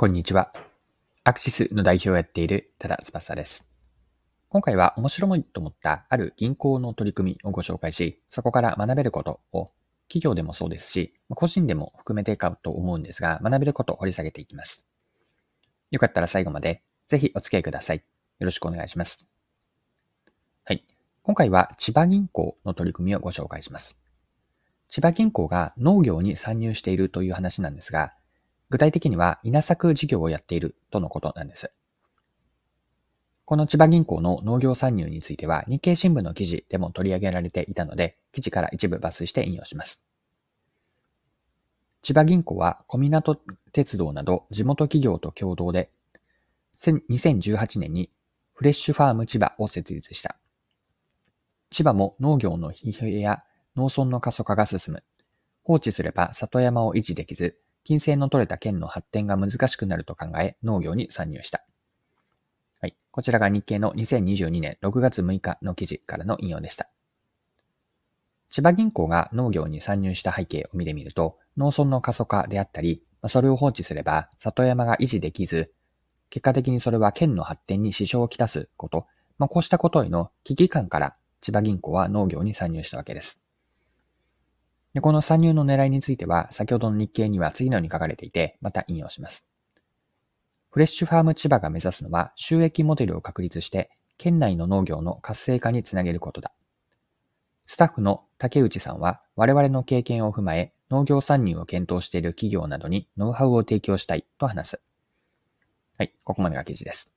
こんにちは。アクシスの代表をやっている多田翼です。今回は面白いと思ったある銀行の取り組みをご紹介し、そこから学べることを企業でもそうですし、個人でも含めていくと思うんですが、学べることを掘り下げていきます。よかったら最後までぜひお付き合いください。よろしくお願いします。はい。今回は千葉銀行の取り組みをご紹介します。千葉銀行が農業に参入しているという話なんですが、具体的には稲作事業をやっているとのことなんです。この千葉銀行の農業参入については日経新聞の記事でも取り上げられていたので、記事から一部抜粋して引用します。千葉銀行は小湊鉄道など地元企業と共同で2018年にフレッシュファーム千葉を設立した。千葉も農業の疲弊や農村の過疎化が進む。放置すれば里山を維持できず、金銭の取れた県の発展が難しくなると考え、農業に参入した。はい。こちらが日経の2022年6月6日の記事からの引用でした。千葉銀行が農業に参入した背景を見てみると、農村の過疎化であったり、それを放置すれば里山が維持できず、結果的にそれは県の発展に支障をきたすこと、まあ、こうしたことへの危機感から千葉銀行は農業に参入したわけです。でこの参入の狙いについては、先ほどの日経には次のように書かれていて、また引用します。フレッシュファーム千葉が目指すのは、収益モデルを確立して、県内の農業の活性化につなげることだ。スタッフの竹内さんは、我々の経験を踏まえ、農業参入を検討している企業などにノウハウを提供したいと話す。はい、ここまでが記事です。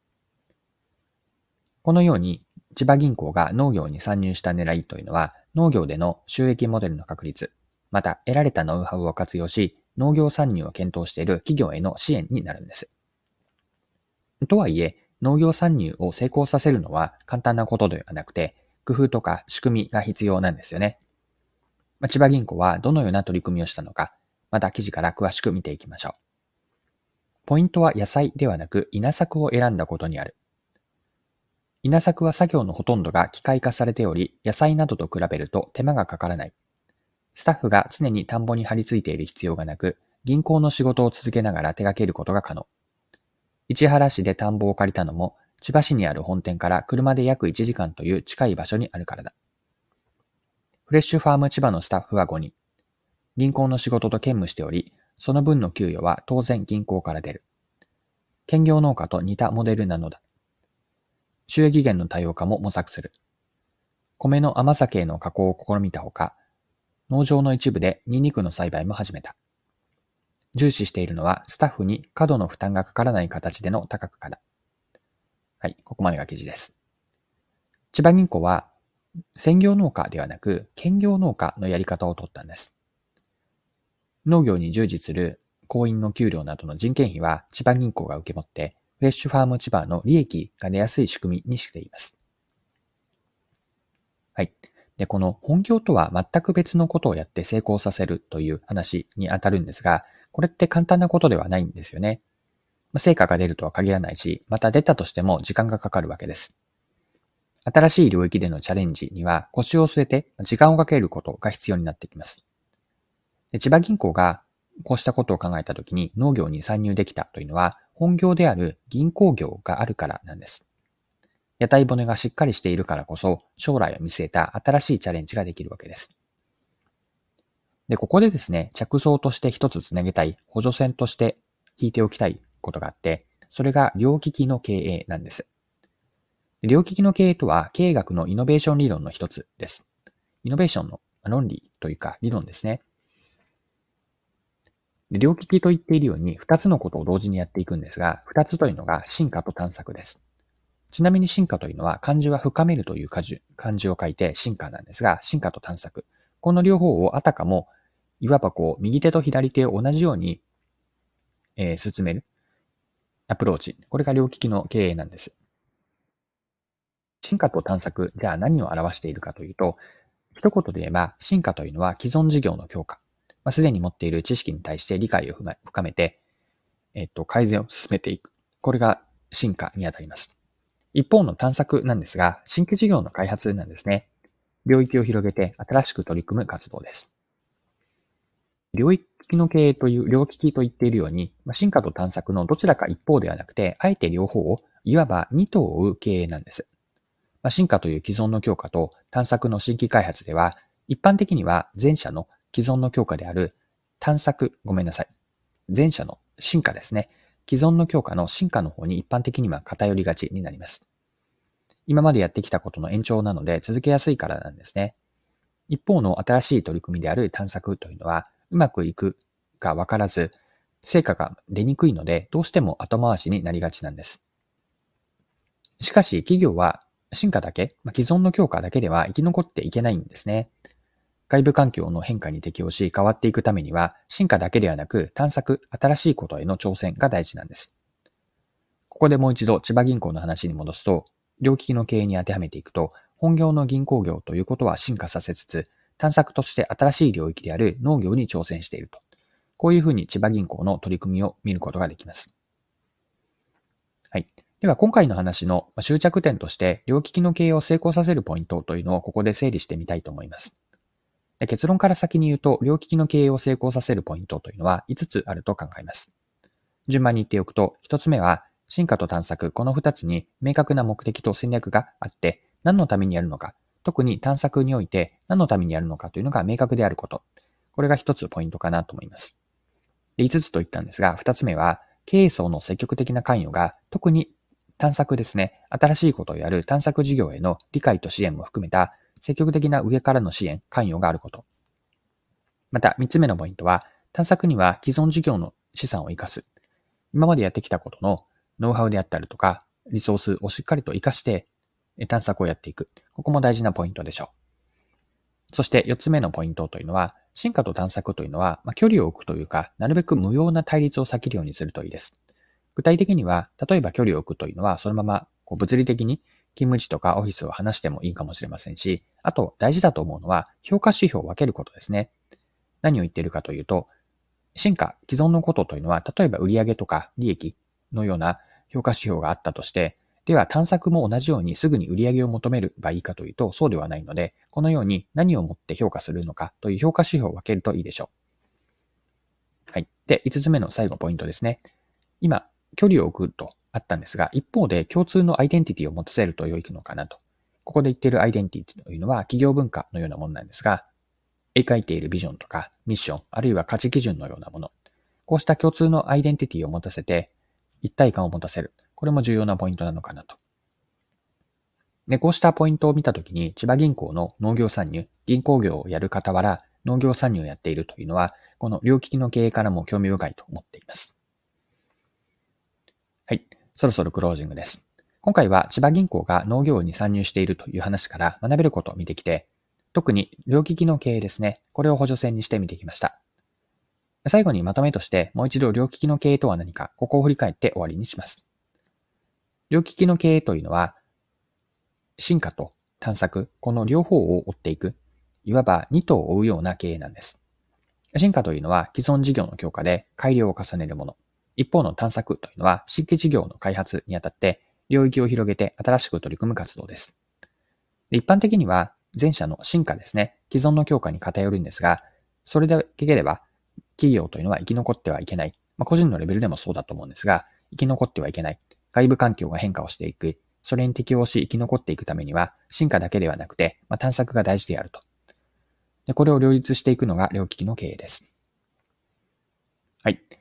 このように、千葉銀行が農業に参入した狙いというのは、農業での収益モデルの確立、また得られたノウハウを活用し、農業参入を検討している企業への支援になるんです。とはいえ、農業参入を成功させるのは簡単なことではなくて、工夫とか仕組みが必要なんですよね。千葉銀行はどのような取り組みをしたのか、また記事から詳しく見ていきましょう。ポイントは野菜ではなく稲作を選んだことにある。稲作は作業のほとんどが機械化されており、野菜などと比べると手間がかからない。スタッフが常に田んぼに張り付いている必要がなく、銀行の仕事を続けながら手掛けることが可能。市原市で田んぼを借りたのも、千葉市にある本店から車で約1時間という近い場所にあるからだ。フレッシュファーム千葉のスタッフは5人。銀行の仕事と兼務しており、その分の給与は当然銀行から出る。兼業農家と似たモデルなのだ。収益源の多様化も模索する。米の甘酒への加工を試みたほか、農場の一部でニンニクの栽培も始めた。重視しているのはスタッフに過度の負担がかからない形での多角化だ。はい、ここまでが記事です。千葉銀行は専業農家ではなく兼業農家のやり方を取ったんです。農業に従事する行員の給料などの人件費は千葉銀行が受け持ってフレッシュファーム千葉の利益が出やすい仕組みにしています。はい。で、この本業とは全く別のことをやって成功させるという話に当たるんですが、これって簡単なことではないんですよね。成果が出るとは限らないし、また出たとしても時間がかかるわけです。新しい領域でのチャレンジには腰を据えて時間をかけることが必要になってきます。で千葉銀行がこうしたことを考えたときに農業に参入できたというのは本業である銀行業があるからなんです。屋台骨がしっかりしているからこそ、将来を見据えた新しいチャレンジができるわけです。で、ここでですね、着想として一つつなげたい、補助線として引いておきたいことがあって、それが両利きの経営なんです。両利きの経営とは、経営学のイノベーション理論の一つです。イノベーションの論理というか理論ですね。両利きと言っているように、二つのことを同時にやっていくんですが、二つというのが進化と探索です。ちなみに進化というのは漢字は深めるという漢字漢字を書いて進化なんですが、進化と探索。この両方をあたかも、いわばこう、右手と左手を同じように、えー、進める。アプローチ。これが両利きの経営なんです。進化と探索、じゃあ何を表しているかというと、一言で言えば、進化というのは既存事業の強化。まあ、すでに持っている知識に対して理解を深めて、えっと、改善を進めていく。これが進化にあたります。一方の探索なんですが、新規事業の開発なんですね。領域を広げて新しく取り組む活動です。領域の経営という、両利きと言っているように、進化と探索のどちらか一方ではなくて、あえて両方を、いわば二頭を追う経営なんです。進化という既存の強化と探索の新規開発では、一般的には前者の既存の強化である探索、ごめんなさい。前者の進化ですね。既存の強化の進化の方に一般的には偏りがちになります。今までやってきたことの延長なので続けやすいからなんですね。一方の新しい取り組みである探索というのは、うまくいくかわからず、成果が出にくいので、どうしても後回しになりがちなんです。しかし、企業は進化だけ、まあ、既存の強化だけでは生き残っていけないんですね。外部環境の変化に適応し変わっていくためには、進化だけではなく探索、新しいことへの挑戦が大事なんです。ここでもう一度千葉銀行の話に戻すと、両利きの経営に当てはめていくと、本業の銀行業ということは進化させつつ、探索として新しい領域である農業に挑戦していると。こういうふうに千葉銀行の取り組みを見ることができます。はい。では今回の話の終着点として両利きの経営を成功させるポイントというのをここで整理してみたいと思います。結論から先に言うと、両利きの経営を成功させるポイントというのは5つあると考えます。順番に言っておくと、1つ目は進化と探索、この2つに明確な目的と戦略があって、何のためにやるのか、特に探索において何のためにやるのかというのが明確であること。これが一つポイントかなと思います。で5つと言ったんですが、2つ目は、経営層の積極的な関与が、特に探索ですね、新しいことをやる探索事業への理解と支援も含めた積極的な上からの支援、関与があること。また、3つ目のポイントは、探索には既存事業の資産を活かす。今までやってきたことのノウハウであったりとか、リソースをしっかりと活かして、探索をやっていく。ここも大事なポイントでしょう。そして4つ目のポイントというのは、進化と探索というのは、まあ、距離を置くというか、なるべく無用な対立を避けるようにするといいです。具体的には、例えば距離を置くというのは、そのままこう物理的に勤務地とかオフィスを離してもいいかもしれませんし、あと大事だと思うのは、評価指標を分けることですね。何を言ってるかというと、進化、既存のことというのは、例えば売上とか利益のような評価指標があったとして、では探索も同じようにすぐに売上を求めればいいかというと、そうではないので、このように何をもって評価するのかという評価指標を分けるといいでしょう。はい。で、5つ目の最後ポイントですね。今、距離を置くとあったんですが、一方で共通のアイデンティティを持たせると良いのかなと。ここで言っているアイデンティティというのは企業文化のようなものなんですが、描いているビジョンとかミッション、あるいは価値基準のようなもの。こうした共通のアイデンティティを持たせて、一体感を持たせる。これも重要なポイントなのかなと。で、こうしたポイントを見たときに、千葉銀行の農業参入、銀行業をやる傍ら、農業参入をやっているというのは、この両利きの経営からも興味深いと思っています。そろそろクロージングです。今回は千葉銀行が農業に参入しているという話から学べることを見てきて、特に両利きの経営ですね。これを補助線にして見てきました。最後にまとめとして、もう一度両利きの経営とは何か、ここを振り返って終わりにします。両利きの経営というのは、進化と探索、この両方を追っていく、いわば二頭を追うような経営なんです。進化というのは既存事業の強化で改良を重ねるもの。一方の探索というのは新規事業の開発にあたって領域を広げて新しく取り組む活動です。一般的には前者の進化ですね、既存の強化に偏るんですが、それだけでは企業というのは生き残ってはいけない。まあ、個人のレベルでもそうだと思うんですが、生き残ってはいけない。外部環境が変化をしていく。それに適応し生き残っていくためには、進化だけではなくて、まあ、探索が大事であると。でこれを両立していくのが両利きの経営です。はい。